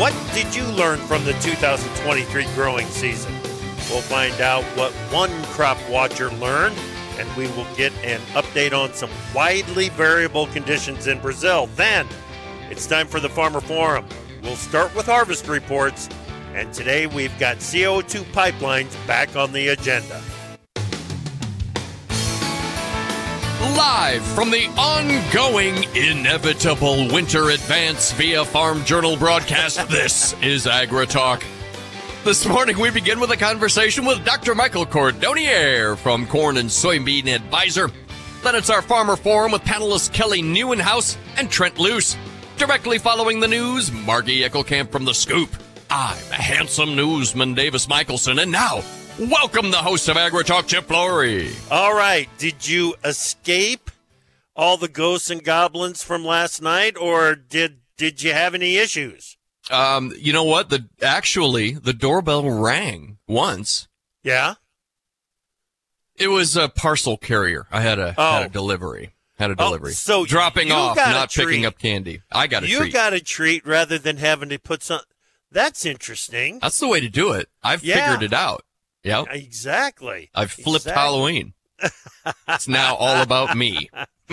What did you learn from the 2023 growing season? We'll find out what one crop watcher learned, and we will get an update on some widely variable conditions in Brazil. Then, it's time for the Farmer Forum. We'll start with harvest reports, and today we've got CO2 pipelines back on the agenda. Live from the ongoing, inevitable winter advance via Farm Journal broadcast, this is AgriTalk. This morning we begin with a conversation with Dr. Michael Cordonnier from Corn and Soybean Advisor. Then it's our Farmer Forum with panelists Kelly Nieuwenhuis and Trent Loos. Directly following the news, Margie Eckelkamp from The Scoop. I'm a handsome newsman, Davis Michaelsen, and now Welcome, the host of AgriTalk, Chip Flory. All right. Did you escape all the ghosts and goblins from last night, or did did you have any issues? Um, you know what? The actually the doorbell rang once. Yeah. It was a parcel carrier. I had a Oh. had a delivery. Had a delivery. Oh, so dropping off, not picking up candy. I got a you treat. got a treat rather than having to put some. That's interesting. That's the way to do it. I've Yeah. figured it out. Yep. Exactly. I've flipped Exactly. Halloween. it's now all about me.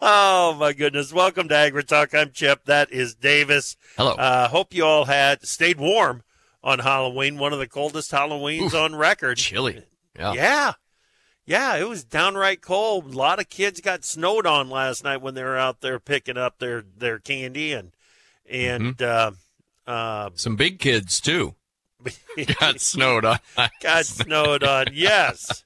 oh my goodness! Welcome to AgriTalk. I'm Chip. That is Davis. Hello. Uh, hope you all had stayed warm on Halloween. One of the coldest Halloweens on record. Chilly. Yeah. Yeah. Yeah, it was downright cold. A lot of kids got snowed on last night when they were out there picking up their, their candy and and Mm-hmm. uh, uh, Some big kids too got snowed on. got snowed on. Yes,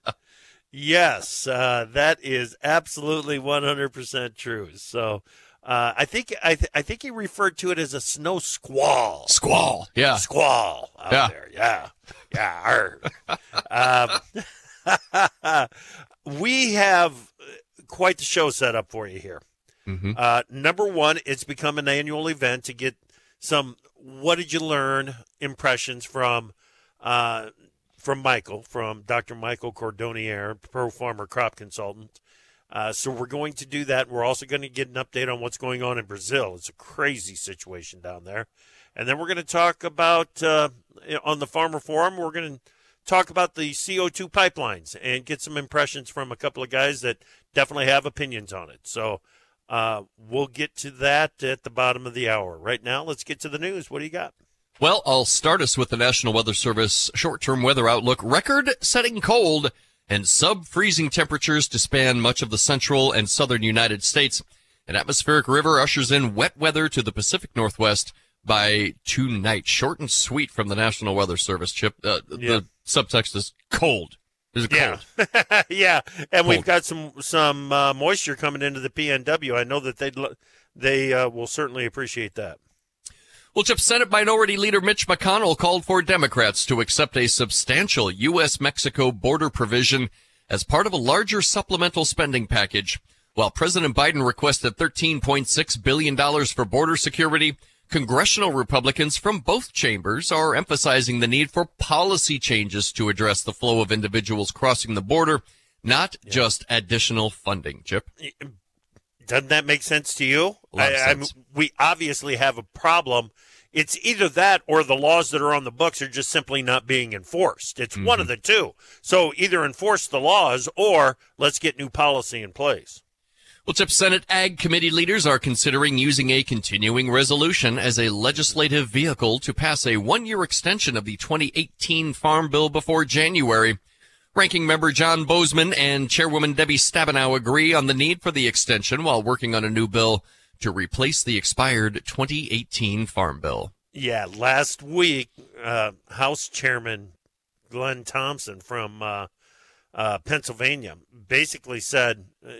yes, uh, that is absolutely one hundred percent true. So uh, I think I, th- I think he referred to it as a snow squall. Squall. Yeah. squall out Yeah. there. Yeah, yeah. um, we have quite the show set up for you here. hmm Uh, number one, it's become an annual event to get some. What did you learn? Impressions from uh, from Michael, from Dr. Michael Cordonnier, Pro Farmer Crop Consultant. Uh, so we're going to do that. We're also going to get an update on what's going on in Brazil. It's a crazy situation down there. And then we're going to talk about uh, on the Farmer Forum. We're going to talk about the CO2 pipelines and get some impressions from a couple of guys that definitely have opinions on it. So uh, we'll get to that at the bottom of the hour. Right now, let's get to the news. What do you got? Well, I'll start us with the National Weather Service short-term weather outlook. Record-setting cold and sub-freezing temperatures to span much of the central and southern United States. An atmospheric river ushers in wet weather to the Pacific Northwest by tonight. Short and sweet from the National Weather Service, Chip. Uh, Yeah. The subtext is cold. Is it cold? Yeah, yeah, and we've got some some uh, moisture coming into the PNW. I know that they they uh, will certainly appreciate that. Well, Chip, Senate Minority Leader Mitch McConnell called for Democrats to accept a substantial U.S.-Mexico border provision as part of a larger supplemental spending package. While President Biden requested $13.6 billion for border security, congressional Republicans from both chambers are emphasizing the need for policy changes to address the flow of individuals crossing the border, not just additional funding, Chip. Doesn't that make sense to you? I, sense. we obviously have a problem. It's either that or the laws that are on the books are just simply not being enforced. It's one of Mm-hmm. the two. So either enforce the laws or let's get new policy in place. Well, Senate Ag Committee leaders are considering using a continuing resolution as a legislative vehicle to pass a one-year extension of the 2018 Farm Bill before January. Ranking member John Boozman and Chairwoman Debbie Stabenow agree on the need for the extension while working on a new bill to replace the expired 2018 Farm Bill. Yeah, last week, uh, House Chairman Glenn Thompson from uh, uh, Pennsylvania basically said uh,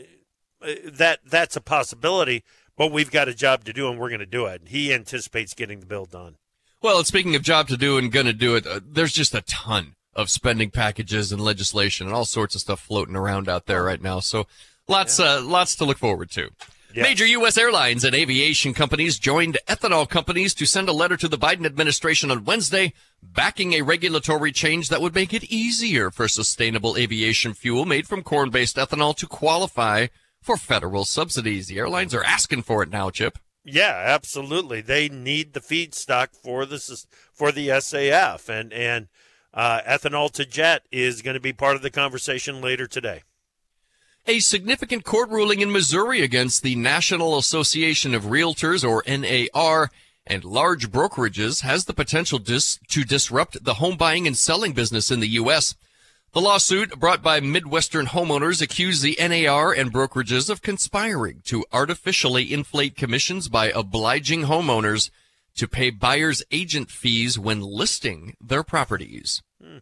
that that's a possibility, but we've got a job to do and we're going to do it. He anticipates getting the bill done. Well, speaking of job to do and gonna do it, uh, there's just a ton of spending packages and legislation and all sorts of stuff floating around out there right now. So lots, uh, lots to look forward to. Yeah. Major U.S. airlines and aviation companies joined ethanol companies to send a letter to the Biden administration on Wednesday backing a regulatory change that would make it easier for sustainable aviation fuel made from corn-based ethanol to qualify for federal subsidies. The airlines are asking for it now, Chip. Yeah, absolutely. They need the feedstock for this for the SAF, and and uh, ethanol to jet is going to be part of the conversation later today. A significant court ruling in Missouri against the National Association of Realtors, or NAR, and large brokerages has the potential dis- to disrupt the home buying and selling business in the U.S. The lawsuit brought by Midwestern homeowners accused the NAR and brokerages of conspiring to artificially inflate commissions by obliging homeowners to pay buyers agent fees when listing their properties. Hmm.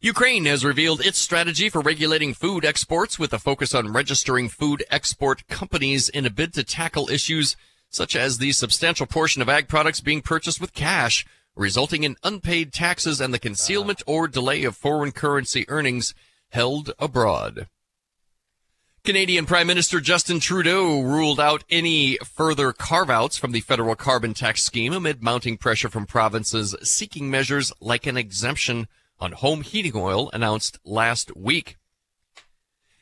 Ukraine has revealed its strategy for regulating food exports with a focus on registering food export companies in a bid to tackle issues such as the substantial portion of ag products being purchased with cash resulting in unpaid taxes and the concealment or delay of foreign currency earnings held abroad. Canadian Prime Minister Justin Trudeau ruled out any further carve outs from the federal carbon tax scheme amid mounting pressure from provinces seeking measures like an exemption on home heating oil announced last week.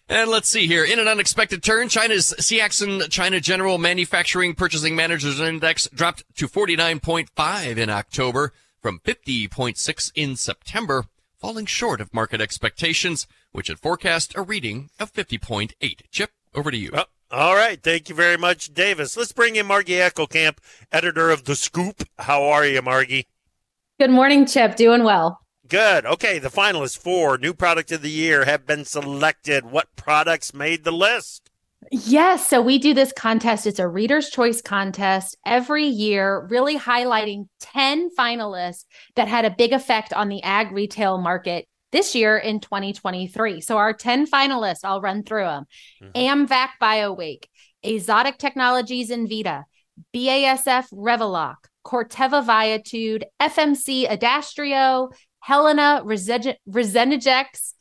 And let's see here. In an unexpected turn, China's Caixin China General Manufacturing Purchasing Managers Index dropped to 49.5 in October from 50.6 in September, falling short of market expectations, which had forecast a reading of 50.8. Chip, over to you. Well, all right. Thank you very much, Davis. Let's bring in Margie Eckelkamp, editor of The Scoop. How are you, Margie? Good morning, Chip. Doing well. Good. Okay, the finalists for New Product of the Year have been selected. What products made the list? Yes. So we do this contest. It's a reader's choice contest every year, really highlighting 10 finalists that had a big effect on the ag retail market this year in 2023. So our 10 finalists, I'll run through them mm-hmm. AMVAC BioWake, Azotic Technologies Envita, BASF Revylok, Corteva Viatude, FMC Adastrio, Helena Resenigex,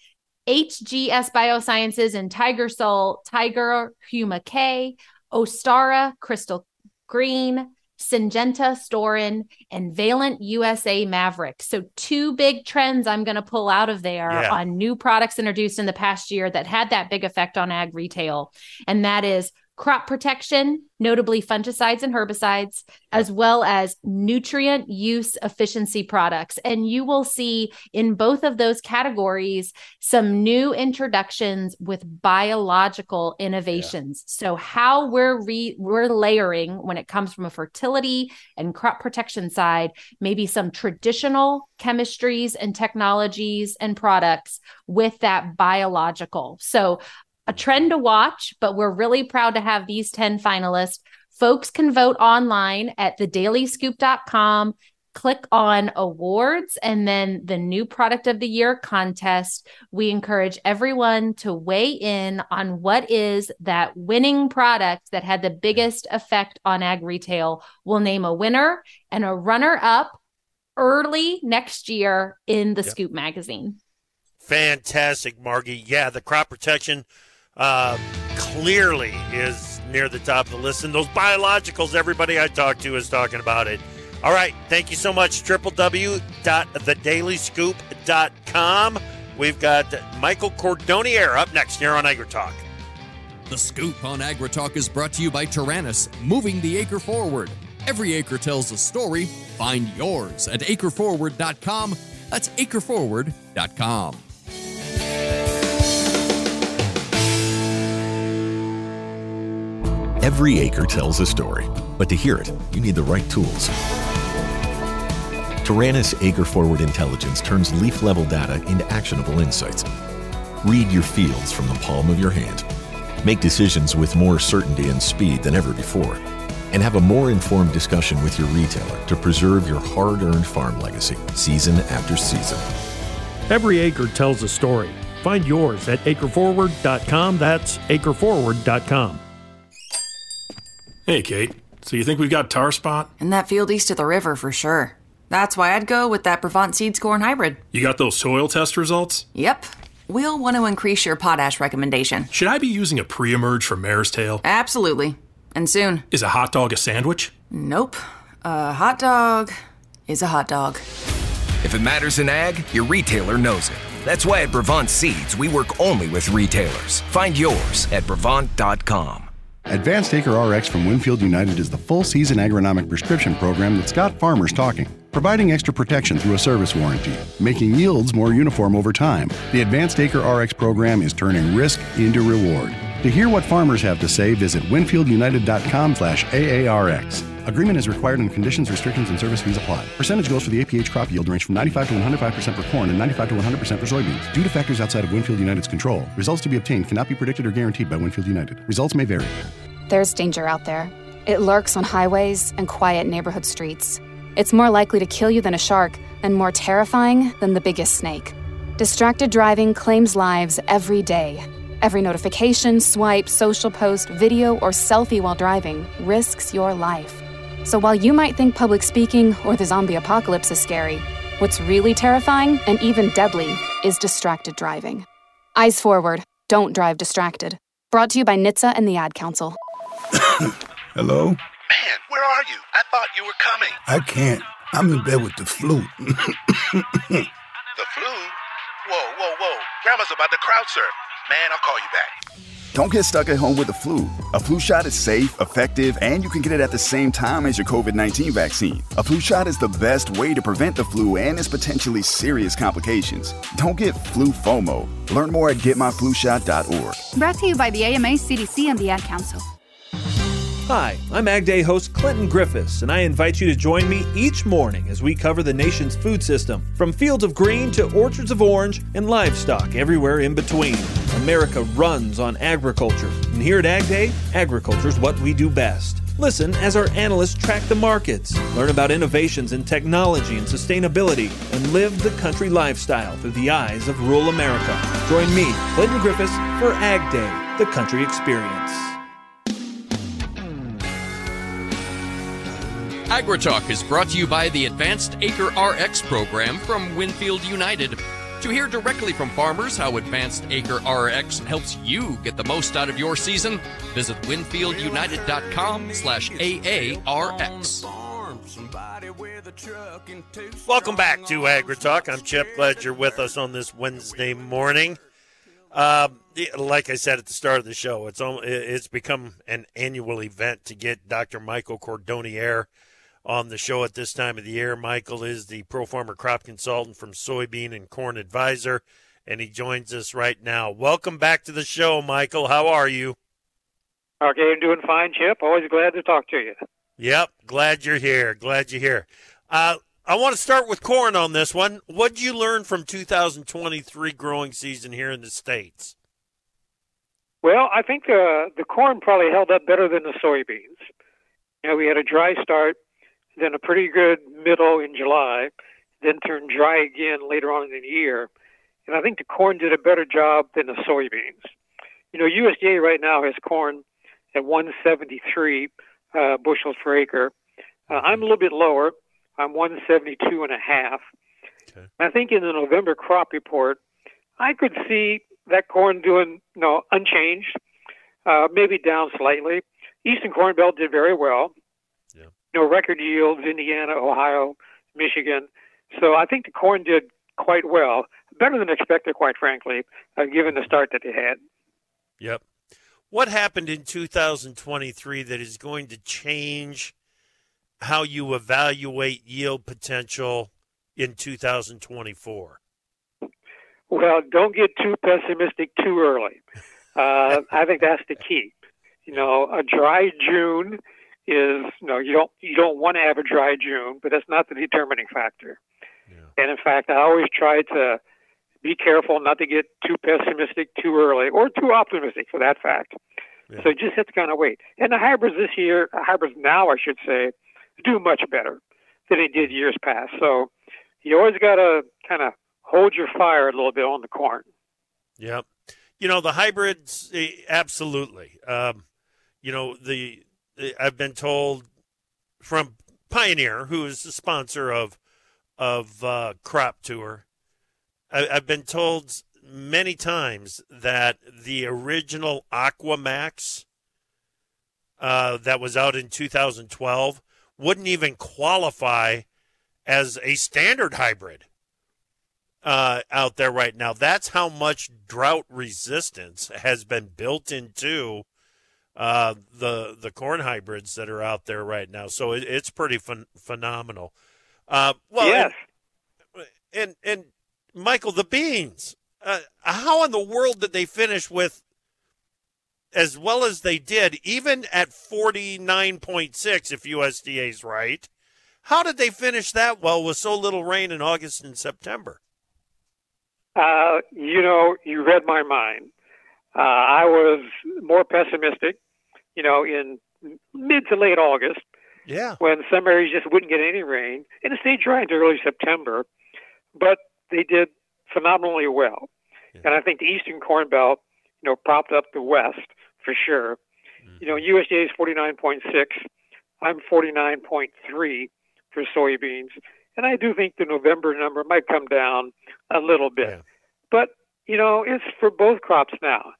HGS Biosciences, and Tiger-Sul, Tiger Huma K, Ostara, Crystal Green, Syngenta, Storen, and Valent USA Maverick. So, two big trends I'm going to pull out of there yeah. on new products introduced in the past year that had that big effect on ag retail. And that is crop protection, notably fungicides and herbicides, as well as nutrient use efficiency products. And you will see in both of those categories some new introductions with biological innovations. Yeah. So how we're re- we're layering when it comes from a fertility and crop protection side, maybe some traditional chemistries and technologies and products with that biological. So a trend to watch, but we're really proud to have these 10 finalists. Folks can vote online at thedailyscoop.com. Click on awards and then the new product of the year contest. We encourage everyone to weigh in on what is that winning product that had the biggest effect on ag retail. We'll name a winner and a runner up early next year in the yep. Scoop magazine. Fantastic, Margie. Yeah, the crop protection uh, clearly is near the top of the list. And those biologicals, everybody I talk to is talking about it. All right. Thank you so much. www.thedailyscoop.com. We've got Michael Cordonnier up next here on AgriTalk. The Scoop on AgriTalk is brought to you by Taranis, moving the acre forward. Every acre tells a story. Find yours at acreforward.com. That's acreforward.com. Every acre tells a story, but to hear it, you need the right tools. Taranis Acre Forward Intelligence turns leaf level data into actionable insights. Read your fields from the palm of your hand. Make decisions with more certainty and speed than ever before. And have a more informed discussion with your retailer to preserve your hard earned farm legacy season after season. Every acre tells a story. Find yours at acreforward.com. That's acreforward.com. Hey, Kate. So you think we've got tar spot? In that field east of the river, for sure. That's why I'd go with that Brevant Seeds Corn Hybrid. You got those soil test results? Yep. We'll want to increase your potash recommendation. Should I be using a pre-emerge for Mare's Tail? Absolutely. And soon. Is a hot dog a sandwich? Nope. A hot dog is a hot dog. If it matters in ag, your retailer knows it. That's why at Brevant Seeds, we work only with retailers. Find yours at Brevant.com. Advanced Acre RX from Winfield United is the full season agronomic prescription program that's got farmers talking, providing extra protection through a service warranty, making yields more uniform over time. The Advanced Acre RX program is turning risk into reward. To hear what farmers have to say, visit winfieldunited.com slash AARX. Agreement is required and conditions, restrictions, and service fees apply. Percentage goals for the APH crop yield range from 95 to 105% for corn and 95 to 100% for soybeans. Due to factors outside of Winfield United's control, results to be obtained cannot be predicted or guaranteed by Winfield United. Results may vary. There's danger out there. It lurks on highways and quiet neighborhood streets. It's more likely to kill you than a shark and more terrifying than the biggest snake. Distracted driving claims lives every day. Every notification, swipe, social post, video, or selfie while driving risks your life. So while you might think public speaking or the zombie apocalypse is scary, what's really terrifying and even deadly is distracted driving. Eyes forward, don't drive distracted. Brought to you by NHTSA and the Ad Council. Hello? Man, where are you? I thought you were coming. I can't. I'm in bed with the flu. the flu? Whoa, whoa, whoa. Grandma's about to crowd surf. Man, I'll call you back. Don't get stuck at home with the flu. A flu shot is safe, effective, and you can get it at the same time as your COVID 19 vaccine. A flu shot is the best way to prevent the flu and its potentially serious complications. Don't get flu FOMO. Learn more at getmyflushot.org. Brought to you by the AMA, CDC, and the Ad Council. Hi, I'm Ag Day host Clinton Griffiths, and I invite you to join me each morning as we cover the nation's food system, from fields of green to orchards of orange and livestock everywhere in between. America runs on agriculture, and here at Ag Day, agriculture is what we do best. Listen as our analysts track the markets, learn about innovations in technology and sustainability, and live the country lifestyle through the eyes of rural America. Join me, Clinton Griffiths, for Ag Day, the country experience. AgriTalk is brought to you by the Advanced Acre RX program from Winfield United. To hear directly from farmers how Advanced Acre RX helps you get the most out of your season, visit winfieldunited.com slash AARX. Welcome back to AgriTalk. I'm Chip. Glad you're with us on this Wednesday morning. Uh, like I said at the start of the show, it's it's become an annual event to get Dr. Michael Cordonnier on the show at this time of the year. Michael is the Pro Farmer Crop Consultant from Soybean and Corn Advisor, and he joins us right now. Welcome back to the show, Michael. How are you? Okay, I'm doing fine, Chip. Always glad to talk to you. Yep, glad you're here. Glad you're here. Uh, I want to start with corn on this one. What did you learn from 2023 growing season here in the States? Well, I think uh, the corn probably held up better than the soybeans. You know, we had a dry start then a pretty good middle in July, then turned dry again later on in the year. And I think the corn did a better job than the soybeans. You know, USDA right now has corn at 173 uh, bushels per acre. Uh, I'm a little bit lower. I'm 172 and a half. Okay. I think in the November crop report, I could see that corn doing you know unchanged, uh, maybe down slightly. Eastern Corn Belt did very well you know, record yields, Indiana, Ohio, Michigan. So I think the corn did quite well, better than expected, quite frankly, uh, given the start that they had. Yep. What happened in 2023 that is going to change how you evaluate yield potential in 2024? Well, don't get too pessimistic too early. Uh, I think that's the key. You know, a dry June is you know you don't you don't want to have a dry June, but that's not the determining factor. Yeah. And in fact, I always try to be careful not to get too pessimistic too early or too optimistic for that fact. Yeah. So you just have to kind of wait. And the hybrids this year, hybrids now, I should say, do much better than they did years past. So you always got to kind of hold your fire a little bit on the corn. Yep. You know the hybrids, eh, absolutely. Um, you know the I've been told from Pioneer, who is the sponsor of of uh, Crop Tour, I, have been told many times that the original Aquamax uh, that was out in 2012 wouldn't even qualify as a standard hybrid. uh, out there right now. That's how much drought resistance has been built into uh, the the corn hybrids that are out there right now. So it, it's pretty phen- phenomenal. Uh, well, yes. and, and and Michael, the beans. Uh, how in the world did they finish with as well as they did, even at forty nine point six, if USDA's right? How did they finish that well with so little rain in August and September? Uh, you know, you read my mind. Uh, I was more pessimistic, you know, in mid to late August. Yeah. When some areas just wouldn't get any rain, and it stayed dry into early September, but they did phenomenally well. Yeah. And I think the Eastern Corn Belt, you know, propped up the West for sure. Mm-hmm. You know, USDA is 49.6. I'm 49.3 for soybeans. And I do think the November number might come down a little bit. Yeah. But, you know, it's for both crops now.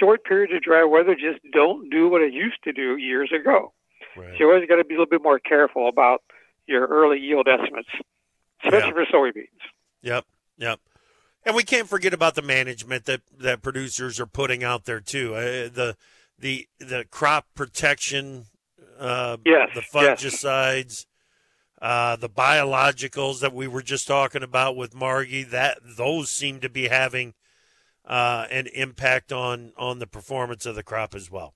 Short periods of dry weather just don't do what it used to do years ago. Right. So you always got to be a little bit more careful about your early yield estimates, especially Yeah. for soybeans. Yep, yep. And we can't forget about the management that that producers are putting out there too. Uh, the the the crop protection, uh, Yes, the yes. fungicides, uh, the biologicals that we were just talking about with Margie. That those seem to be having uh, an impact on on the performance of the crop as well.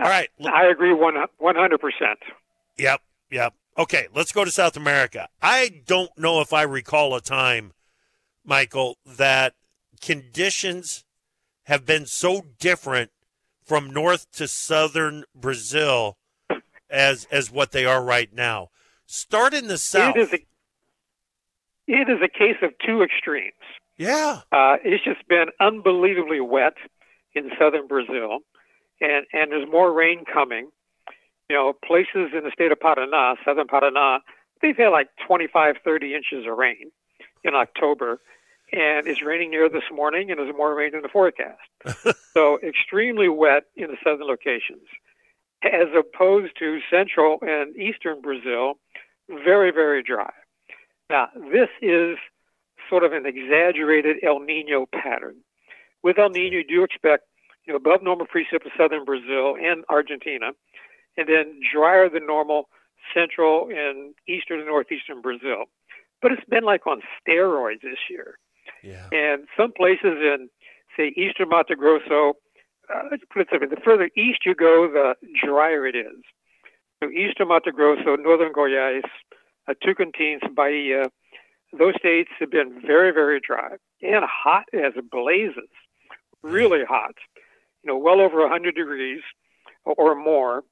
All right, I agree one one hundred percent. Yep, yep. Okay, let's go to South America. I don't know if I recall a time, Michael, that conditions have been so different from north to southern Brazil as as what they are right now. Start in the south. It is a it is a case of two extremes. Yeah. Uh, it's just been unbelievably wet in southern Brazil, and and there's more rain coming. You know, places in the state of Paraná, southern Paraná, they've had like 25, 30 inches of rain in October, and it's raining near this morning, and there's more rain in the forecast. so extremely wet in the southern locations, as opposed to central and eastern Brazil, very, very dry. Now, this is sort of an exaggerated El Nino pattern. With El Nino, you do expect you know, above normal precip in southern Brazil and Argentina, and then drier than normal central and eastern and northeastern Brazil. But it's been like on steroids this year. Yeah. And some places in, say, eastern Mato Grosso, uh, let's put it way, the further east you go, the drier it is. So eastern Mato Grosso, northern Goiás, uh, Tocantins, Bahia, those states have been very, very dry and hot as blazes, really hot. You know, well over 100 degrees or more,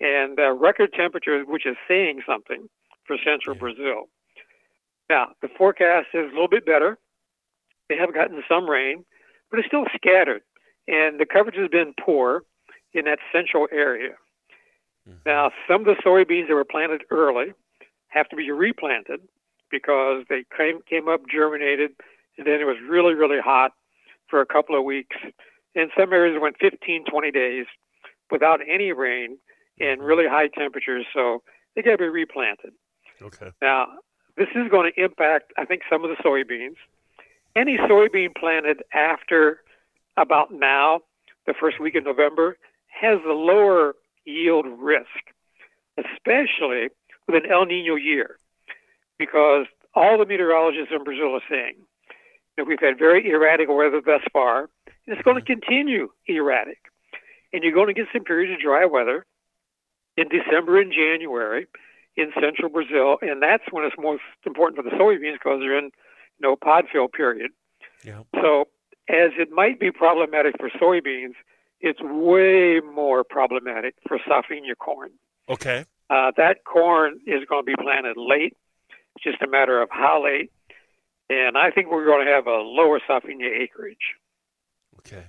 and uh, record temperatures, which is saying something for central Brazil. Now, the forecast is a little bit better. They have gotten some rain, but it's still scattered, and the coverage has been poor in that central area. Now, some of the soybeans that were planted early have to be replanted because they came, came up, germinated, and then it was really, really hot for a couple of weeks. In some areas, it went 15, 20 days without any rain and mm-hmm. really high temperatures, so they got to be replanted. Okay. Now, this is going to impact, I think, some of the soybeans. Any soybean planted after about now, the first week of November, has a lower yield risk, especially with an El Nino year, because all the meteorologists in Brazil are saying that we've had very erratic weather thus far, and it's going to continue erratic. And you're going to get some periods of dry weather in December and January in central Brazil, and that's when it's most important for the soybeans because they're in you no pod fill period. Yeah. So, as it might be problematic for soybeans, it's way more problematic for safrinha corn. Okay. Uh, that corn is going to be planted late. Just a matter of how late. And I think we're going to have a lower safrinha acreage. Okay.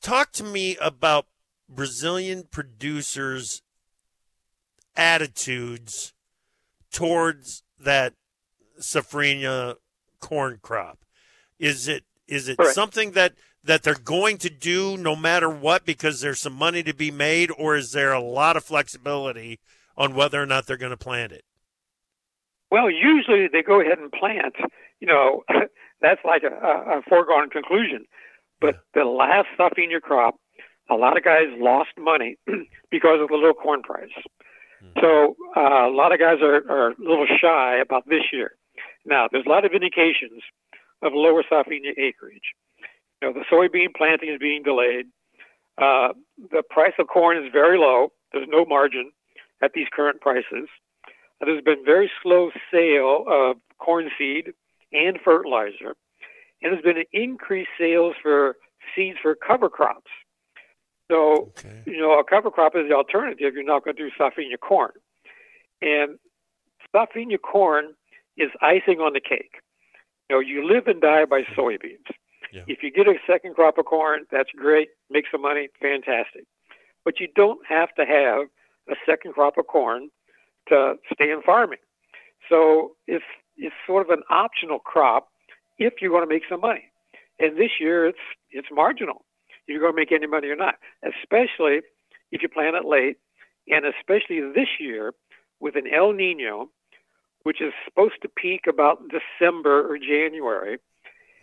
Talk to me about Brazilian producers' attitudes towards that safrinha corn crop. Is it is it Correct. something that that they're going to do no matter what because there's some money to be made, or is there a lot of flexibility on whether or not they're going to plant it? Well, usually they go ahead and plant. You know, that's like a, a foregone conclusion. But the last safrinha crop, a lot of guys lost money because of the low corn price. So uh, a lot of guys are, are a little shy about this year. Now, there's a lot of indications of lower safrinha acreage. You know, the soybean planting is being delayed. Uh, the price of corn is very low. There's no margin at these current prices. Uh, there's been very slow sale of corn seed and fertilizer, and there's been an increased sales for seeds for cover crops. So, you know, a cover crop is the alternative. You're not going to do safrinha corn. And safrinha corn is icing on the cake. You know, you live and die by soybeans. If you get a second crop of corn, that's great. Make some money, fantastic. But you don't have to have a second crop of corn to stay in farming. So it's it's sort of an optional crop if you want to make some money. And this year it's it's marginal. You're going to make any money or not, especially if you plant it late, and especially this year with an El Nino, which is supposed to peak about December or January.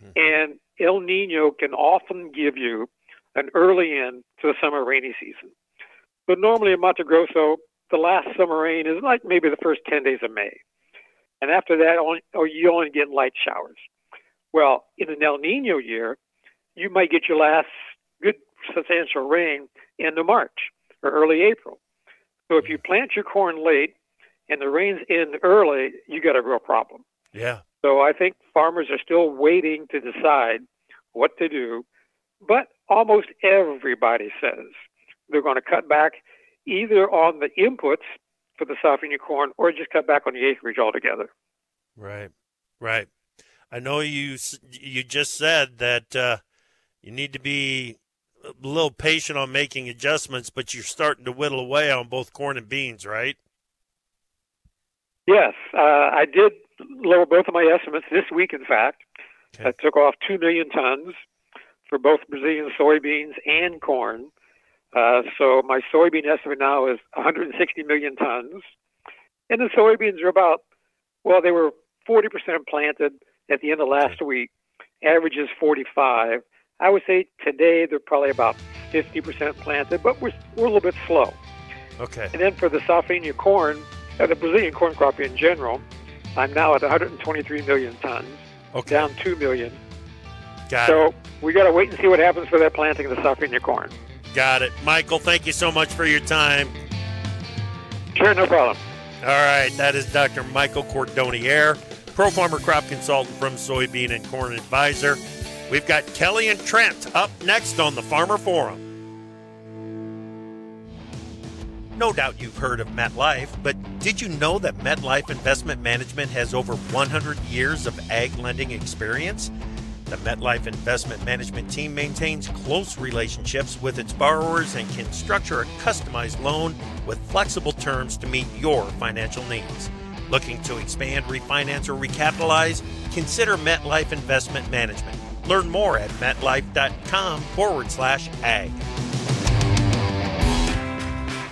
Mm-hmm. And El Nino can often give you an early end to the summer rainy season. But normally in Mato Grosso, the last summer rain is like maybe the first 10 days of May. And after that, only, or oh, you only get light showers. Well, in an El Nino year, you might get your last good substantial rain end of March or early April. So if you plant your corn late and the rains end early, you got a real problem. Yeah. So I think farmers are still waiting to decide what to do, but almost everybody says they're going to cut back either on the inputs for the safrinha corn or just cut back on the acreage altogether. Right, right. I know you you just said that uh, you need to be a little patient on making adjustments, but you're starting to whittle away on both corn and beans, right? Yes, uh, I did lower both of my estimates this week, in fact. I took off 2 million tons for both Brazilian soybeans and corn. Uh, so my soybean estimate now is 160 million tons. And the soybeans are about, well, they were 40% planted at the end of last week. Average is 45. I would say today they're probably about 50% planted, but we're, we're a little bit slow. Okay. And then for the Safrinha corn, uh, the Brazilian corn crop in general, I'm now at 123 million tons, down 2 million. Got so it. we got to wait and see what happens for that planting of the Safrinha corn. Got it. Michael, thank you so much for your time. Sure, no problem. All right, that is Dr. Michael Cordonnier, Pro Farmer Crop Consultant from Soybean and Corn Advisor. We've got Kelly and Trent up next on the Farmer Forum. No doubt you've heard of MetLife, but did you know that MetLife Investment Management has over 100 years of ag lending experience? The MetLife Investment Management team maintains close relationships with its borrowers and can structure a customized loan with flexible terms to meet your financial needs. Looking to expand, refinance, or recapitalize? Consider MetLife Investment Management. Learn more at metlife.com forward slash ag.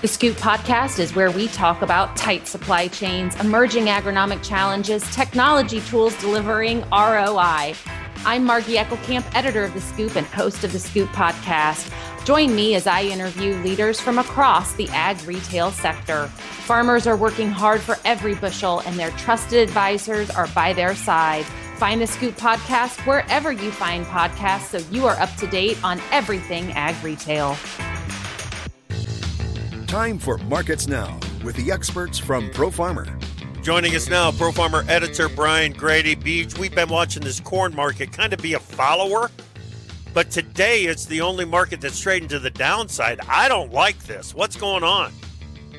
The Scoop podcast is where we talk about tight supply chains, emerging agronomic challenges, technology tools delivering ROI. I'm Margie Eckelkamp, editor of The Scoop and host of The Scoop podcast. Join me as I interview leaders from across the ag retail sector. Farmers are working hard for every bushel, and their trusted advisors are by their side. Find The Scoop podcast wherever you find podcasts so you are up to date on everything ag retail. Time for Markets Now with the experts from Pro Farmer. Joining us now, Pro Farmer editor Brian Grete Beach. We've been watching this corn market kind of be a follower, but today it's the only market that's trading to the downside. I don't like this. What's going on?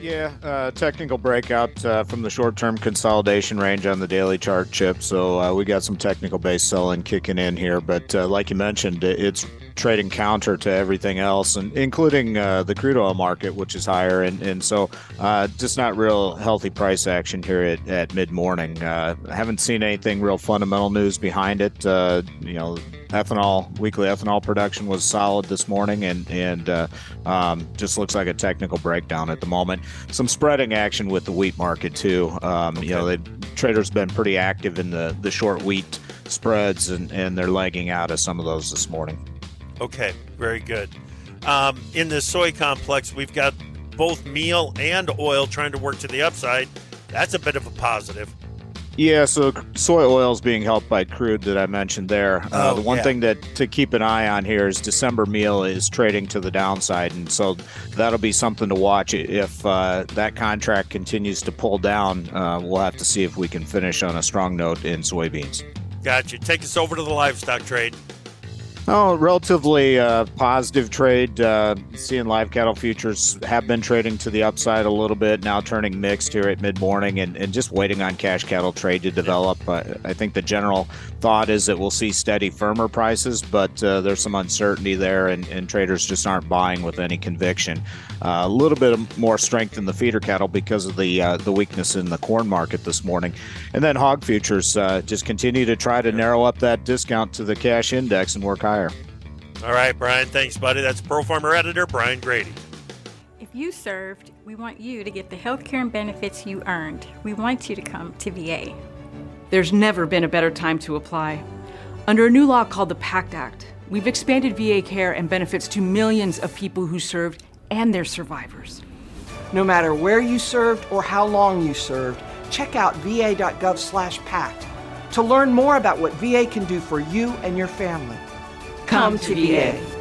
Yeah, uh, technical breakout uh, from the short-term consolidation range on the daily chart chip. So uh, we got some technical base selling kicking in here, but uh, like you mentioned, it's trading counter to everything else, and including uh, the crude oil market, which is higher, and and so uh, just not real healthy price action here at, at mid morning. Uh, I haven't seen anything real fundamental news behind it. Uh, you know, ethanol weekly ethanol production was solid this morning, and and uh, um, just looks like a technical breakdown at the moment. Some spreading action with the wheat market too. Um, okay. You know, the traders been pretty active in the the short wheat spreads, and and they're lagging out of some of those this morning. Okay, very good. Um, in the soy complex, we've got both meal and oil trying to work to the upside. That's a bit of a positive. Yeah, so soy oil is being helped by crude that I mentioned there. Uh, oh, the one yeah. thing that to keep an eye on here is December meal is trading to the downside, and so that'll be something to watch. If uh, that contract continues to pull down, uh, we'll have to see if we can finish on a strong note in soybeans. Gotcha. Take us over to the livestock trade. Oh, relatively uh, positive trade. Uh, seeing live cattle futures have been trading to the upside a little bit, now turning mixed here at mid morning and, and just waiting on cash cattle trade to develop. Uh, I think the general thought is that we'll see steady, firmer prices, but uh, there's some uncertainty there, and, and, traders just aren't buying with any conviction. Uh, a little bit more strength in the feeder cattle because of the uh, the weakness in the corn market this morning. And then hog futures just continue to try to narrow up that discount to the cash index and work higher. All right, Brian. Thanks, buddy. That's Pro Farmer editor Brian Grete. If you served, we want you to get the health care and benefits you earned. We want you to come to VA. There's never been a better time to apply. Under a new law called the PACT Act, we've expanded VA care and benefits to millions of people who served and their survivors. No matter where you served or how long you served, check out va.gov/pact to learn more about what VA can do for you and your family. Come to.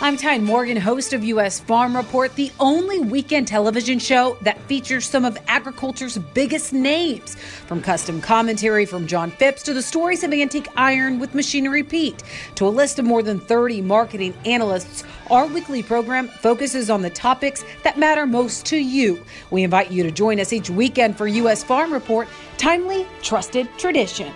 I'm Tyne Morgan, host of U.S. Farm Report, the only weekend television show that features some of agriculture's biggest names. From custom commentary from John Phipps to the stories of antique iron with Machinery Pete to a list of more than 30 marketing analysts, our weekly program focuses on the topics that matter most to you. We invite you to join us each weekend for U.S. Farm Report timely, trusted tradition.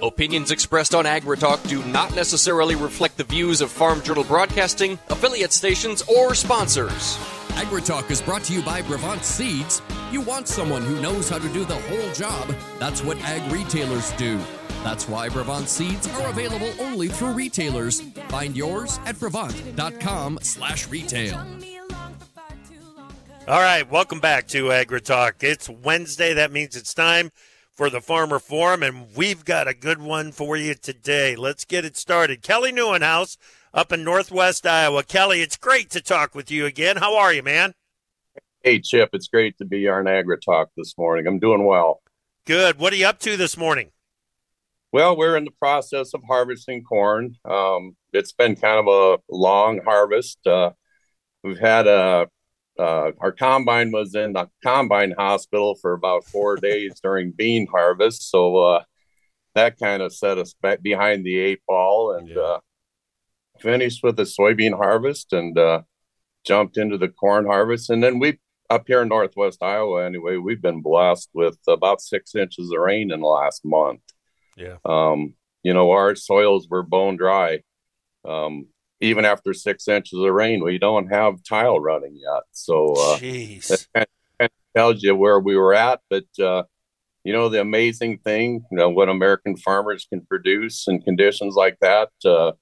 Opinions expressed on AgriTalk do not necessarily reflect the views of Farm Journal Broadcasting, affiliate stations, or sponsors. AgriTalk is brought to you by Brevant Seeds. You want someone who knows how to do the whole job. That's what ag retailers do. That's why Brevant seeds are available only through retailers. Find yours at brevant.com slash retail. All right, welcome back to AgriTalk. It's Wednesday. That means it's time for the Farmer Forum, and we've got a good one for you today. Let's get it started. Kelly Nieuwenhuis up in Northwest Iowa. Kelly, it's great to talk with you again. How are you, man? Hey, Chip. It's great to be on AgriTalk this morning. I'm doing well. Good. What are you up to this morning? Well, we're in the process of harvesting corn. Um, it's been kind of a long harvest. Uh, we've had a uh, our combine was in the combine hospital for about four days during bean harvest, so uh, that kind of set us back behind the eight ball, and yeah. Uh, finished with the soybean harvest and uh, jumped into the corn harvest, and then we up here in Northwest Iowa anyway, we've been blessed with about six inches of rain in the last month. Yeah. Um, you know, our soils were bone dry. Um, even after six inches of rain, we don't have tile running yet. So uh, that kind of tells you where we were at. But uh, you know, the amazing thing, you know, what American farmers can produce in conditions like that. Uh,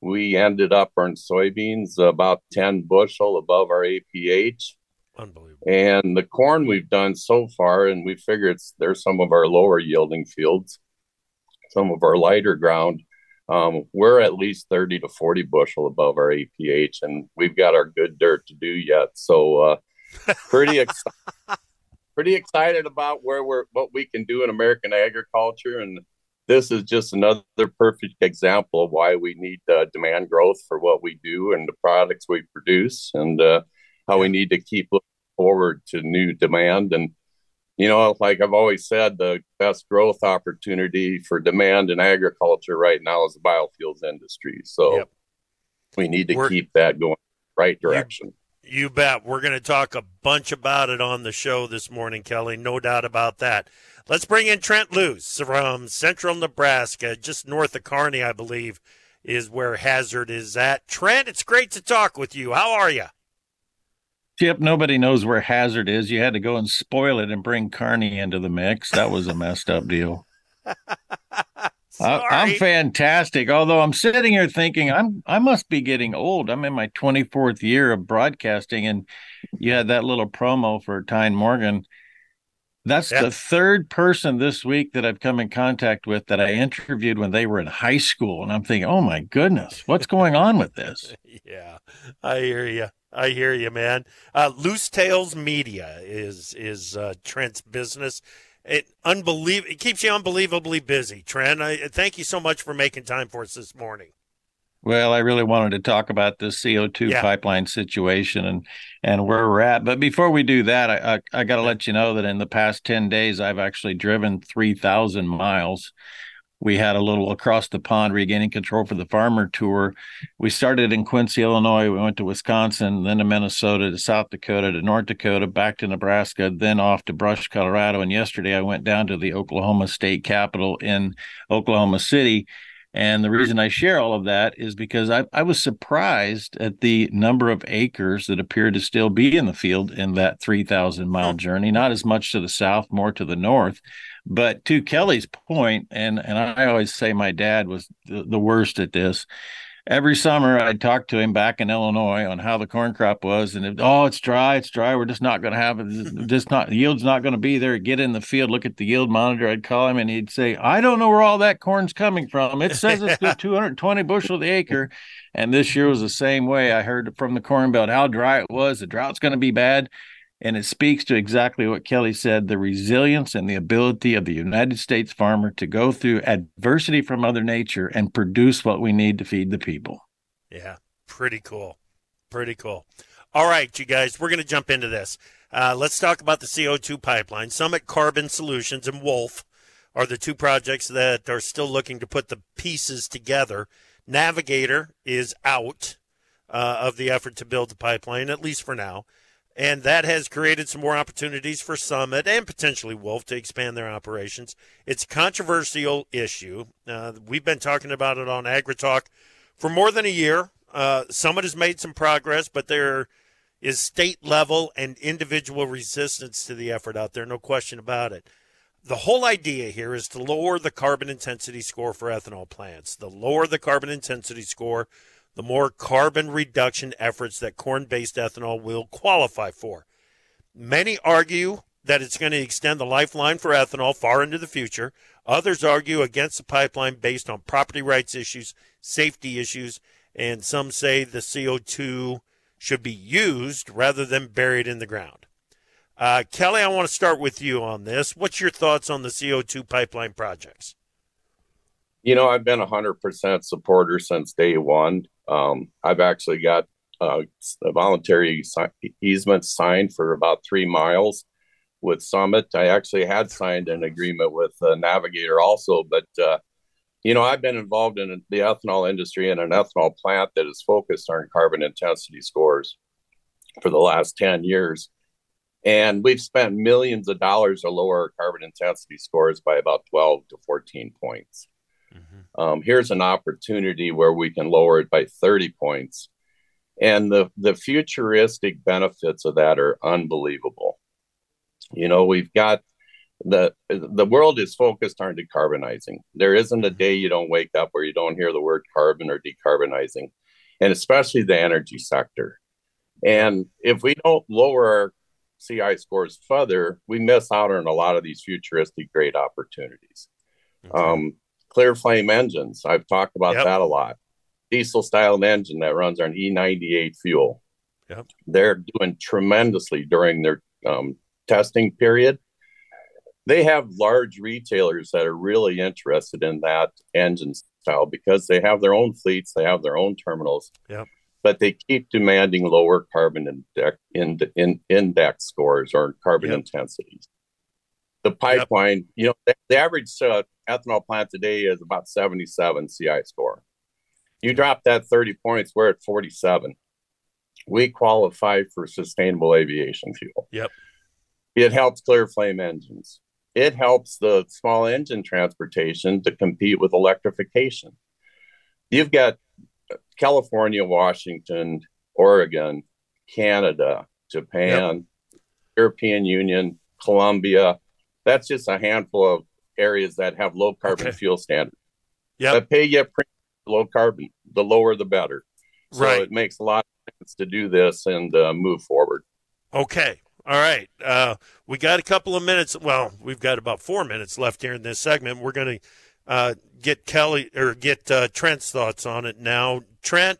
we ended up on soybeans about 10 bushel above our APH. Unbelievable. And the corn we've done so far, and we figure it's there's some of our lower yielding fields some of our lighter ground, um, we're at least 30 to 40 bushel above our APH, and we've got our good dirt to do yet. So, uh, pretty excited. pretty excited about where we're what we can do in American agriculture, and this is just another perfect example of why we need uh, demand growth for what we do and the products we produce, and uh, how we need to keep looking forward to new demand and you know, like I've always said, the best growth opportunity for demand in agriculture right now is the biofuels industry. So yep. we need to We're, keep that going right direction. You bet. We're going to talk a bunch about it on the show this morning, Kelly. No doubt about that. Let's bring in Trent Loos from Central Nebraska, just north of Kearney, I believe, is where Hazard is at. Trent, it's great to talk with you. How are you? Chip, nobody knows where Hazard is. You had to go and spoil it and bring Kearney into the mix. That was a messed up deal. I, am fantastic. Although I'm sitting here thinking I'm I must be getting old. I'm in my 24th year of broadcasting, and you had that little promo for Tyne Morgan. That's the third person this week that I've come in contact with that I interviewed when they were in high school, and I'm thinking, oh my goodness, what's going on with this? yeah, I hear you. I hear you, man. Uh, Loos Tales Media is is uh, Trent's business it unbelievable. It keeps you unbelievably busy, Trent. I thank you so much for making time for us this morning. Well, I really wanted to talk about the CO2 yeah. pipeline situation and and where we're at. But before we do that, I I, I got to let you know that in the past ten days, I've actually driven three thousand miles we had a little across the pond regaining control for the farmer tour. We started in Quincy, Illinois. We went to Wisconsin, then to Minnesota, to South Dakota, to North Dakota, back to Nebraska, then off to Brush, Colorado. And yesterday I went down to the Oklahoma State Capitol in Oklahoma City. And the reason I share all of that is because I, I was surprised at the number of acres that appear to still be in the field in that 3,000 mile hmm. journey, not as much to the south, more to the north. But to Kelly's point, and and I always say my dad was the, the worst at this. Every summer, I'd talk to him back in Illinois on how the corn crop was, and it, oh, it's dry, it's dry. We're just not going to have it. Just not the yield's not going to be there. Get in the field, look at the yield monitor. I'd call him, and he'd say, "I don't know where all that corn's coming from. It says it's 220 bushel the acre." And this year was the same way. I heard from the corn belt how dry it was. The drought's going to be bad. And it speaks to exactly what Kelly said the resilience and the ability of the United States farmer to go through adversity from Mother Nature and produce what we need to feed the people. Yeah, pretty cool. Pretty cool. All right, you guys, we're going to jump into this. Uh, let's talk about the CO2 pipeline. Summit Carbon Solutions and Wolf are the two projects that are still looking to put the pieces together. Navigator is out uh, of the effort to build the pipeline, at least for now. And that has created some more opportunities for Summit and potentially Wolf to expand their operations. It's a controversial issue. Uh, we've been talking about it on AgriTalk for more than a year. Uh, Summit has made some progress, but there is state level and individual resistance to the effort out there, no question about it. The whole idea here is to lower the carbon intensity score for ethanol plants. The lower the carbon intensity score, the more carbon reduction efforts that corn based ethanol will qualify for. Many argue that it's going to extend the lifeline for ethanol far into the future. Others argue against the pipeline based on property rights issues, safety issues, and some say the CO2 should be used rather than buried in the ground. Uh, Kelly, I want to start with you on this. What's your thoughts on the CO2 pipeline projects? You know, I've been a 100% supporter since day one. Um, I've actually got uh, a voluntary easement signed for about three miles with Summit. I actually had signed an agreement with uh, Navigator also, but uh, you know, I've been involved in the ethanol industry and an ethanol plant that is focused on carbon intensity scores for the last 10 years. And we've spent millions of dollars to lower carbon intensity scores by about 12 to 14 points. Mm-hmm. Um, here's an opportunity where we can lower it by 30 points. And the, the futuristic benefits of that are unbelievable. You know, we've got the the world is focused on decarbonizing. There isn't a day you don't wake up where you don't hear the word carbon or decarbonizing, and especially the energy sector. And if we don't lower our CI scores further, we miss out on a lot of these futuristic great opportunities. Okay. Um, ClearFlame engines. I've talked about yep. that a lot. Diesel styled engine that runs on E98 fuel. Yep. They're doing tremendously during their um, testing period. They have large retailers that are really interested in that engine style because they have their own fleets, they have their own terminals. Yep. But they keep demanding lower carbon index, in, in, index scores or carbon yep. intensities. The pipeline, you know, the, the average uh, ethanol plant today is about 77 CI score. You drop that 30 points, we're at 47. we qualify for sustainable aviation fuel. Yep. It helps ClearFlame engines. It helps the small engine transportation to compete with electrification. You've got California, Washington, Oregon, Canada, Japan, yep. European Union, Colombia. That's just a handful of areas that have low carbon okay. fuel standards. Yeah. But pay you low carbon, the lower the better. So right. it makes a lot of sense to do this and uh, move forward. Okay. All right. Uh, we got a couple of minutes. Well, we've got about four minutes left here in this segment. We're going to uh, get Kelly or get uh, Trent's thoughts on it now. Trent,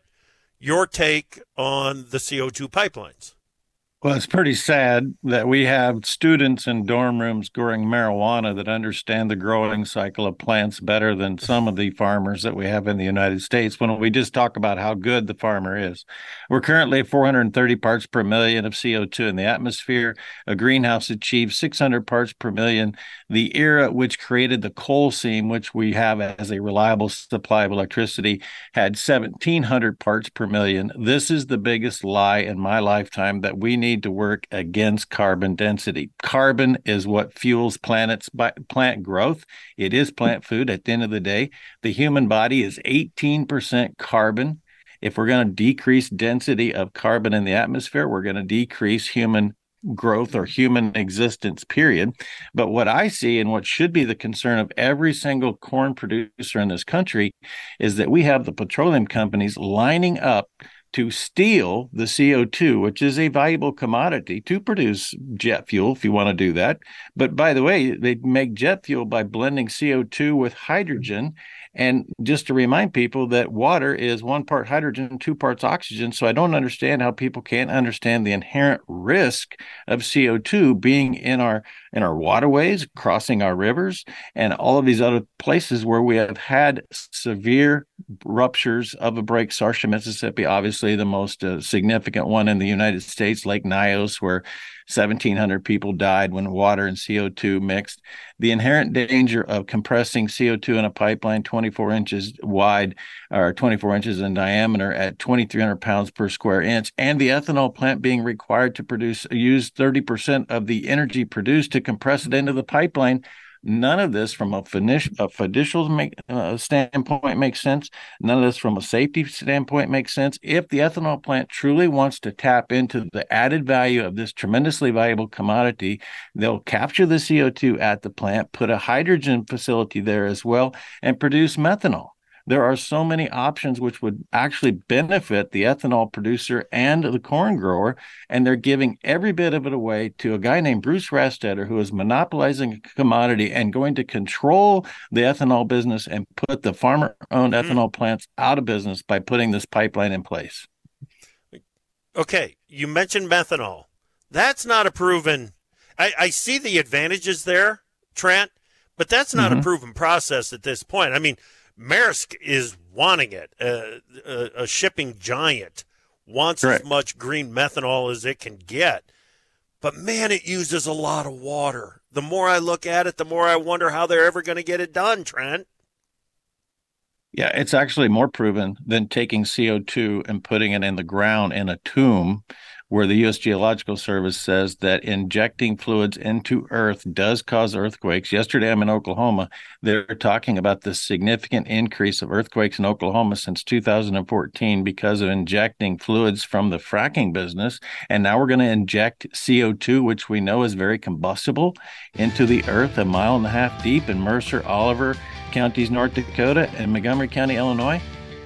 your take on the CO2 pipelines. Well, it's pretty sad that we have students in dorm rooms growing marijuana that understand the growing cycle of plants better than some of the farmers that we have in the United States when we just talk about how good the farmer is. We're currently at 430 parts per million of CO2 in the atmosphere. A greenhouse achieves 600 parts per million. The era which created the coal seam, which we have as a reliable supply of electricity, had 1700 parts per million. This is the biggest lie in my lifetime that we need need to work against carbon density. Carbon is what fuels planets plant growth. It is plant food at the end of the day. The human body is 18% carbon. If we're going to decrease density of carbon in the atmosphere, we're going to decrease human growth or human existence period but what i see and what should be the concern of every single corn producer in this country is that we have the petroleum companies lining up to steal the CO2, which is a valuable commodity to produce jet fuel if you want to do that. But by the way, they make jet fuel by blending CO2 with hydrogen. And just to remind people that water is one part hydrogen, two parts oxygen. So I don't understand how people can't understand the inherent risk of CO2 being in our in our waterways, crossing our rivers, and all of these other places where we have had severe ruptures of a break. Satartia, Mississippi, obviously the most uh, significant one in the United States, Lake Nyos, where 1,700 people died when water and CO2 mixed. The inherent danger of compressing CO2 in a pipeline 24 inches wide or 24 inches in diameter at 2,300 pounds per square inch, and the ethanol plant being required to produce use 30% of the energy produced to compress it into the pipeline None of this from a, a fiducial uh, standpoint makes sense. None of this from a safety standpoint makes sense. If the ethanol plant truly wants to tap into the added value of this tremendously valuable commodity, they'll capture the CO2 at the plant, put a hydrogen facility there as well, and produce methanol there are so many options which would actually benefit the ethanol producer and the corn grower. And they're giving every bit of it away to a guy named Bruce Rastetter, who is monopolizing a commodity and going to control the ethanol business and put the farmer owned mm-hmm. ethanol plants out of business by putting this pipeline in place. Okay. You mentioned methanol. That's not a proven. I, I see the advantages there, Trent, but that's not mm-hmm. a proven process at this point. I mean, Maersk is wanting it. Uh, a, a, shipping giant wants as much green methanol as it can get. But man, it uses a lot of water. The more I look at it, the more I wonder how they're ever going to get it done, Trent. Yeah, it's actually more proven than taking CO2 and putting it in the ground in a tomb where the U.S. Geological Service says that injecting fluids into Earth does cause earthquakes. Yesterday, I'm in Oklahoma. They're talking about the significant increase of earthquakes in Oklahoma since 2014 because of injecting fluids from the fracking business. And now we're going to inject CO2, which we know is very combustible, into the Earth a mile and a half deep in Mercer, Oliver counties, North Dakota, and Montgomery County, Illinois.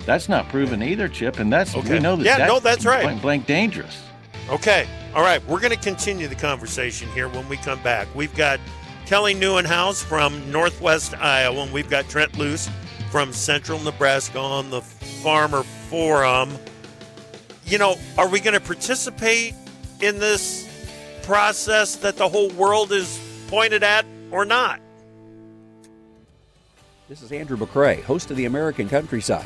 That's not proven either, Chip, and that's okay. we know that. Yeah, that's no, that's right. Blank, blank dangerous. Okay. All right. We're going to continue the conversation here when we come back. We've got Kelly Nieuwenhuis from Northwest Iowa, and we've got Trent Loos from Central Nebraska on the Farmer Forum. You know, are we going to participate in this process that the whole world is pointed at or not? This is Andrew McCrea, host of the American Countryside.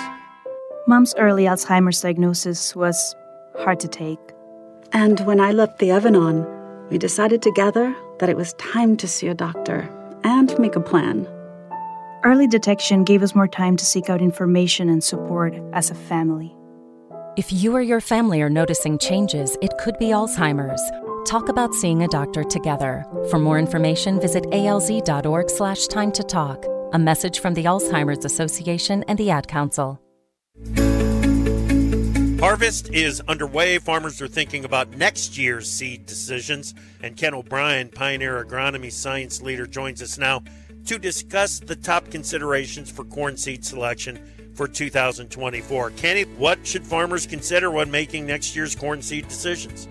Mom's early Alzheimer's diagnosis was hard to take. And when I left the Evanon, we decided together that it was time to see a doctor and make a plan. Early detection gave us more time to seek out information and support as a family. If you or your family are noticing changes, it could be Alzheimer's. Talk about seeing a doctor together. For more information, visit alz.org slash time to talk. A message from the Alzheimer's Association and the Ad Council. Harvest is underway. Farmers are thinking about next year's seed decisions. And Ken O'Brien, Pioneer Agronomy Science Leader, joins us now to discuss the top considerations for corn seed selection for 2024. Kenny, what should farmers consider when making next year's corn seed decisions?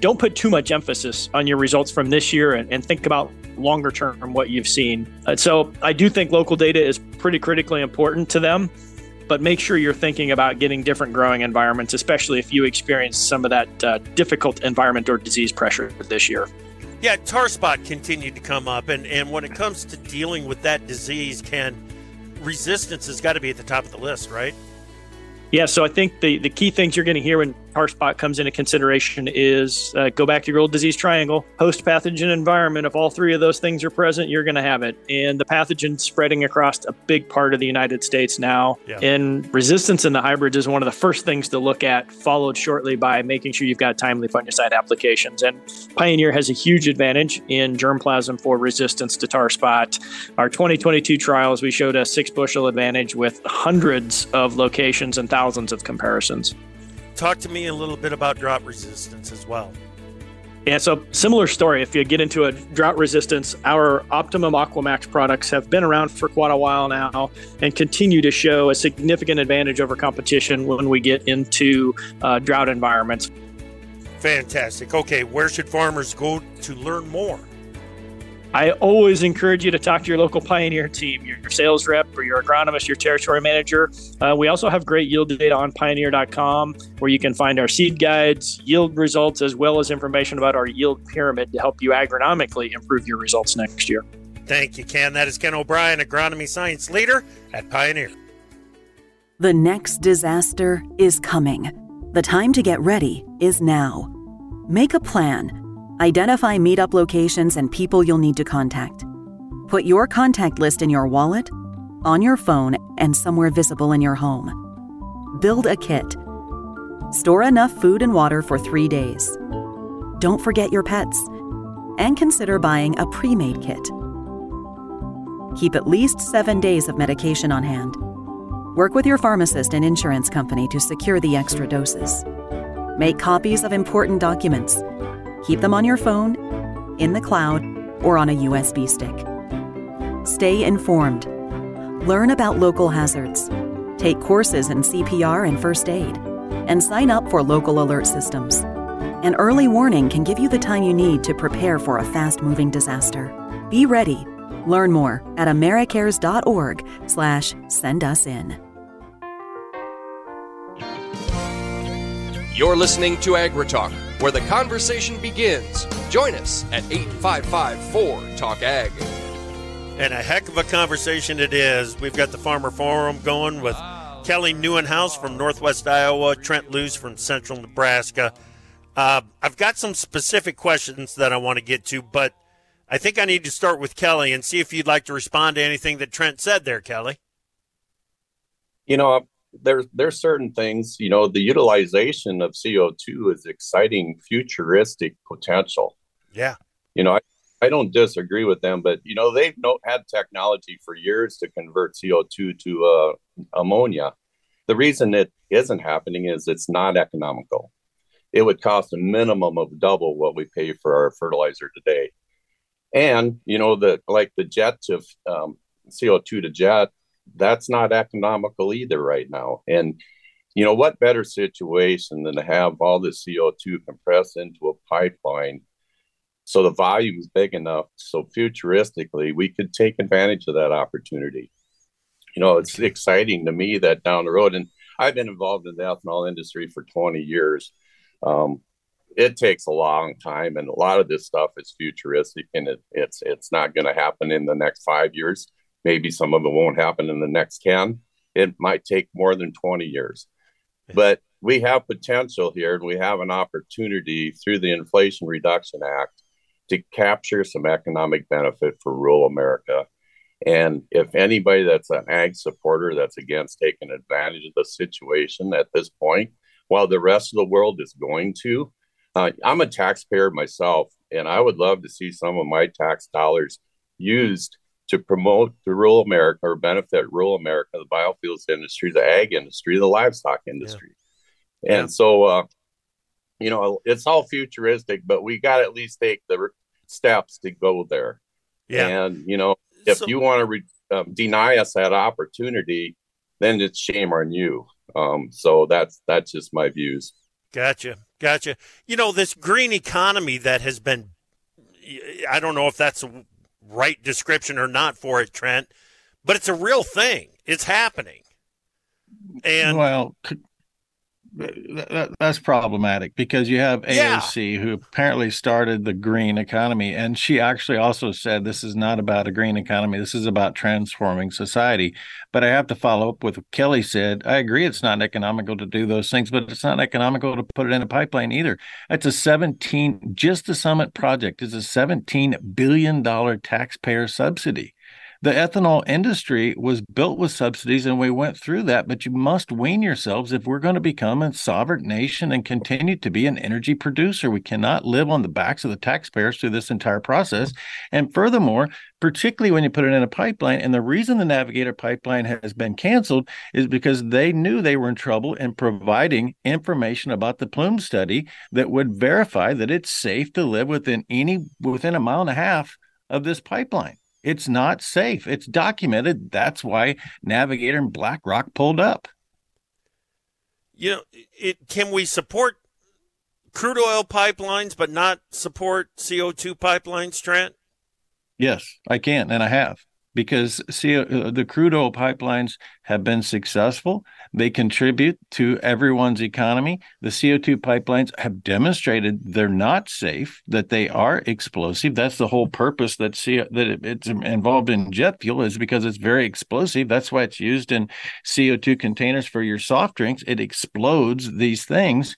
Don't put too much emphasis on your results from this year and, and think about longer term what you've seen. Uh, so I do think local data is pretty critically important to them but make sure you're thinking about getting different growing environments, especially if you experience some of that uh, difficult environment or disease pressure this year. Yeah, tar spot continued to come up, and, and when it comes to dealing with that disease, Ken, resistance has got to be at the top of the list, right? Yeah, so I think the, the key things you're going to hear when tar spot comes into consideration is uh, go back to your old disease triangle, host pathogen environment. If all three of those things are present, you're going to have it. And the pathogen spreading across a big part of the United States now. Yeah. And resistance in the hybrids is one of the first things to look at, followed shortly by making sure you've got timely fungicide applications. And Pioneer has a huge advantage in germplasm for resistance to tar spot. Our 2022 trials, we showed a six bushel advantage with hundreds of locations and thousands of comparisons. Talk to me a little bit about drought resistance as well. Yeah, so similar story. If you get into a drought resistance, our Optimum Aquamax products have been around for quite a while now and continue to show a significant advantage over competition when we get into uh, drought environments. Fantastic. Okay, where should farmers go to learn more? I always encourage you to talk to your local Pioneer team, your sales rep or your agronomist, your territory manager. Uh, we also have great yield data on pioneer.com where you can find our seed guides, yield results, as well as information about our yield pyramid to help you agronomically improve your results next year. Thank you, Ken. That is Ken O'Brien, agronomy science leader at Pioneer. The next disaster is coming. The time to get ready is now. Make a plan Identify meetup locations and people you'll need to contact. Put your contact list in your wallet, on your phone, and somewhere visible in your home. Build a kit. Store enough food and water for three days. Don't forget your pets. And consider buying a pre made kit. Keep at least seven days of medication on hand. Work with your pharmacist and insurance company to secure the extra doses. Make copies of important documents Keep them on your phone, in the cloud, or on a USB stick. Stay informed. Learn about local hazards. Take courses in CPR and first aid. And sign up for local alert systems. An early warning can give you the time you need to prepare for a fast-moving disaster. Be ready. Learn more at americares.org slash send us in. You're listening to AgriTalk where the conversation begins. Join us at 855 4 Talk Ag. And a heck of a conversation it is. We've got the Farmer Forum going with Kelly Nieuwenhuis from Northwest Iowa, Trent Loos from Central Nebraska. Uh, I've got some specific questions that I want to get to, but I think I need to start with Kelly and see if you'd like to respond to anything that Trent said there, Kelly. You know, there's there's certain things. You know, the utilization of CO two is exciting, futuristic potential. Yeah. You know, I, I don't disagree with them, but you know they've no, had technology for years to convert CO two to uh, ammonia. The reason it isn't happening is it's not economical. It would cost a minimum of double what we pay for our fertilizer today. And you know the like the jet to um, CO two to jet, that's not economical either right now. And you know what better situation than to have all this CO two compressed into a pipeline so the volume is big enough. So futuristically, we could take advantage of that opportunity. You know, it's exciting to me that down the road, and I've been involved in the ethanol industry for 20 years. Um, it takes a long time, and a lot of this stuff is futuristic, and it, it's it's not going to happen in the next five years. Maybe some of it won't happen in the next 10. It might take more than 20 years, but we have potential here, and we have an opportunity through the Inflation Reduction Act to capture some economic benefit for rural America. And if anybody that's an ag supporter that's against taking advantage of the situation at this point, while the rest of the world is going to, uh, I'm a taxpayer myself, and I would love to see some of my tax dollars used to promote the rural America or benefit rural America, the biofuels industry, the ag industry, the livestock industry. Yeah. And yeah. so, uh, you know, it's all futuristic, but we got to at least take the steps to go there. Yeah. And, you know, if so, you want to re- um, deny us that opportunity, then it's shame on you. Um, so that's that's just my views. Gotcha, gotcha. You know, this green economy that has been, I don't know if that's a right description or not for it, Trent, but it's a real thing. It's happening. And well, that, that's problematic because you have AOC yeah. who apparently started the green economy, and she actually also said this is not about a green economy. This is about transforming society. But I have to follow up with what Kelly said. I agree it's not economical to do those things, but it's not economical to put it in a pipeline either. It's a 17, just the Summit project is a $17 billion taxpayer subsidy the ethanol industry was built with subsidies and we went through that but you must wean yourselves if we're going to become a sovereign nation and continue to be an energy producer. We cannot live on the backs of the taxpayers through this entire process. And furthermore particularly when you put it in a pipeline and the reason the navigator pipeline has been canceled is because they knew they were in trouble in providing information about the plume study that would verify that it's safe to live within any within a mile and a half of this pipeline it's not safe. It's documented. That's why Navigator and BlackRock pulled up. You know, it can we support crude oil pipelines but not support CO2 pipelines, Trent? Yes, I can and I have because uh, the crude oil pipelines have been successful they contribute to everyone's economy. The CO2 pipelines have demonstrated they're not safe, that they are explosive. That's the whole purpose that CO, that it's involved in jet fuel is because it's very explosive. That's why it's used in CO2 containers for your soft drinks. It explodes these things,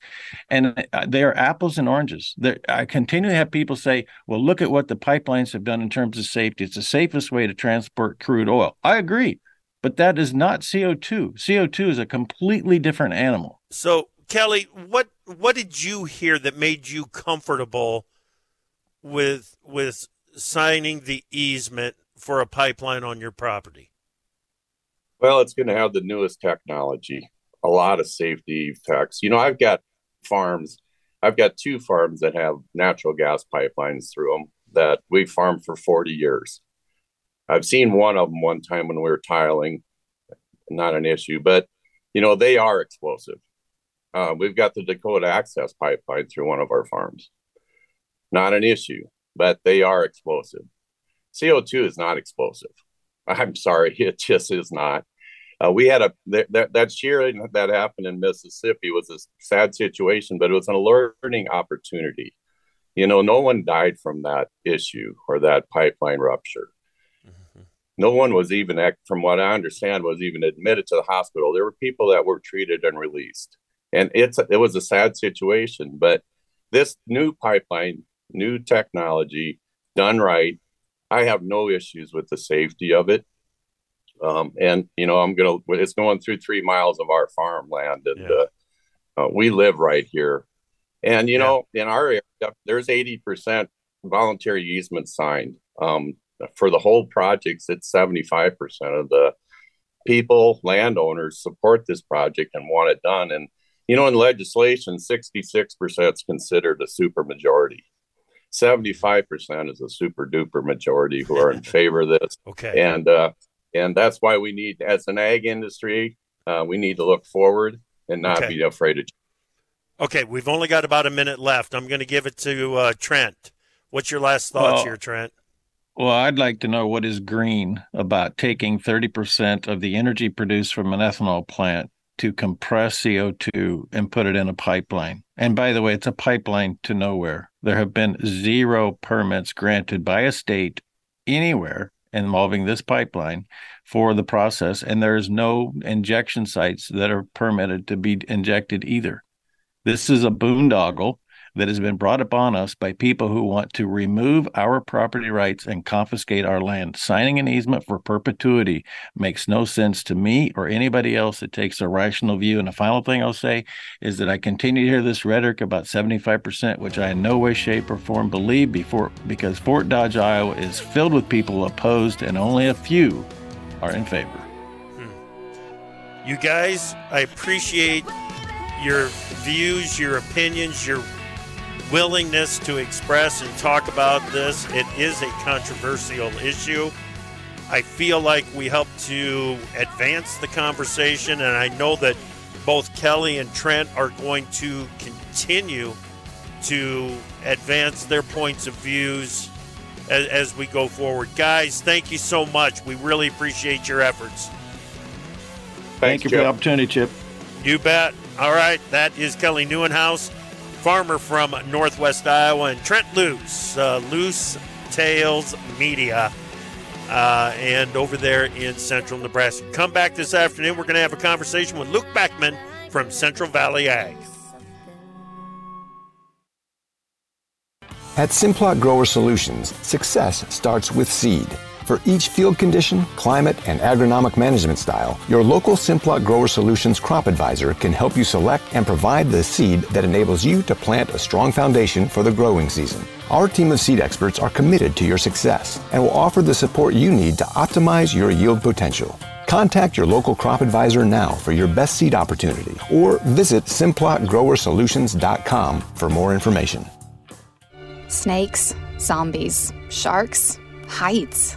and uh, they are apples and oranges. They're, I continue to have people say, "Well, look at what the pipelines have done in terms of safety. It's the safest way to transport crude oil." I agree but that is not CO2. CO2 is a completely different animal. So, Kelly, what what did you hear that made you comfortable with with signing the easement for a pipeline on your property? Well, it's going to have the newest technology, a lot of safety techs. You know, I've got farms. I've got two farms that have natural gas pipelines through them that we farmed for 40 years. I've seen one of them one time when we were tiling, not an issue, but you know they are explosive. Uh, we've got the Dakota Access pipeline through one of our farms, not an issue, but they are explosive. CO two is not explosive. I'm sorry, it just is not. Uh, we had a that that shearing that happened in Mississippi was a sad situation, but it was a learning opportunity. You know, no one died from that issue or that pipeline rupture no one was even, from what I understand, was even admitted to the hospital. There were people that were treated and released, and it's it was a sad situation. But this new pipeline, new technology, done right, I have no issues with the safety of it. Um, and you know, I'm gonna. It's going through three miles of our farmland, and yeah. uh, uh, we live right here. And you yeah. know, in our area, there's 80 percent voluntary easement signed. Um, for the whole projects, it's 75% of the people, landowners support this project and want it done. And, you know, in legislation, 66% is considered a super majority. 75% is a super duper majority who are in favor of this. Okay. And, uh, and that's why we need, as an ag industry, uh, we need to look forward and not okay. be afraid of. Okay, we've only got about a minute left. I'm going to give it to uh, Trent. What's your last thoughts well, here, Trent? Well, I'd like to know what is green about taking 30% of the energy produced from an ethanol plant to compress CO2 and put it in a pipeline. And by the way, it's a pipeline to nowhere. There have been zero permits granted by a state anywhere involving this pipeline for the process, and there's no injection sites that are permitted to be injected either. This is a boondoggle that has been brought upon us by people who want to remove our property rights and confiscate our land. Signing an easement for perpetuity makes no sense to me or anybody else that takes a rational view. And the final thing I'll say is that I continue to hear this rhetoric about 75%, which I in no way, shape, or form believe before because Fort Dodge, Iowa is filled with people opposed and only a few are in favor. Hmm. You guys, I appreciate your views, your opinions, your willingness to express and talk about this. It is a controversial issue. I feel like we help to advance the conversation, and I know that both Kelly and Trent are going to continue to advance their points of views as, as we go forward. Guys, thank you so much. We really appreciate your efforts. Thank Thanks, you for the opportunity, Chip. You bet. All right, that is Kelly Nieuwenhuis farmer from Northwest Iowa, and Trent Loos, uh, Loos Tales Media, uh, and over there in central Nebraska. Come back this afternoon. We're going to have a conversation with Luke Beckman from Central Valley Ag. At Simplot Grower Solutions, success starts with seed. For each field condition, climate, and agronomic management style, your local Simplot Grower Solutions crop advisor can help you select and provide the seed that enables you to plant a strong foundation for the growing season. Our team of seed experts are committed to your success and will offer the support you need to optimize your yield potential. Contact your local crop advisor now for your best seed opportunity or visit simplotgrowersolutions.com for more information. Snakes, zombies, sharks, heights.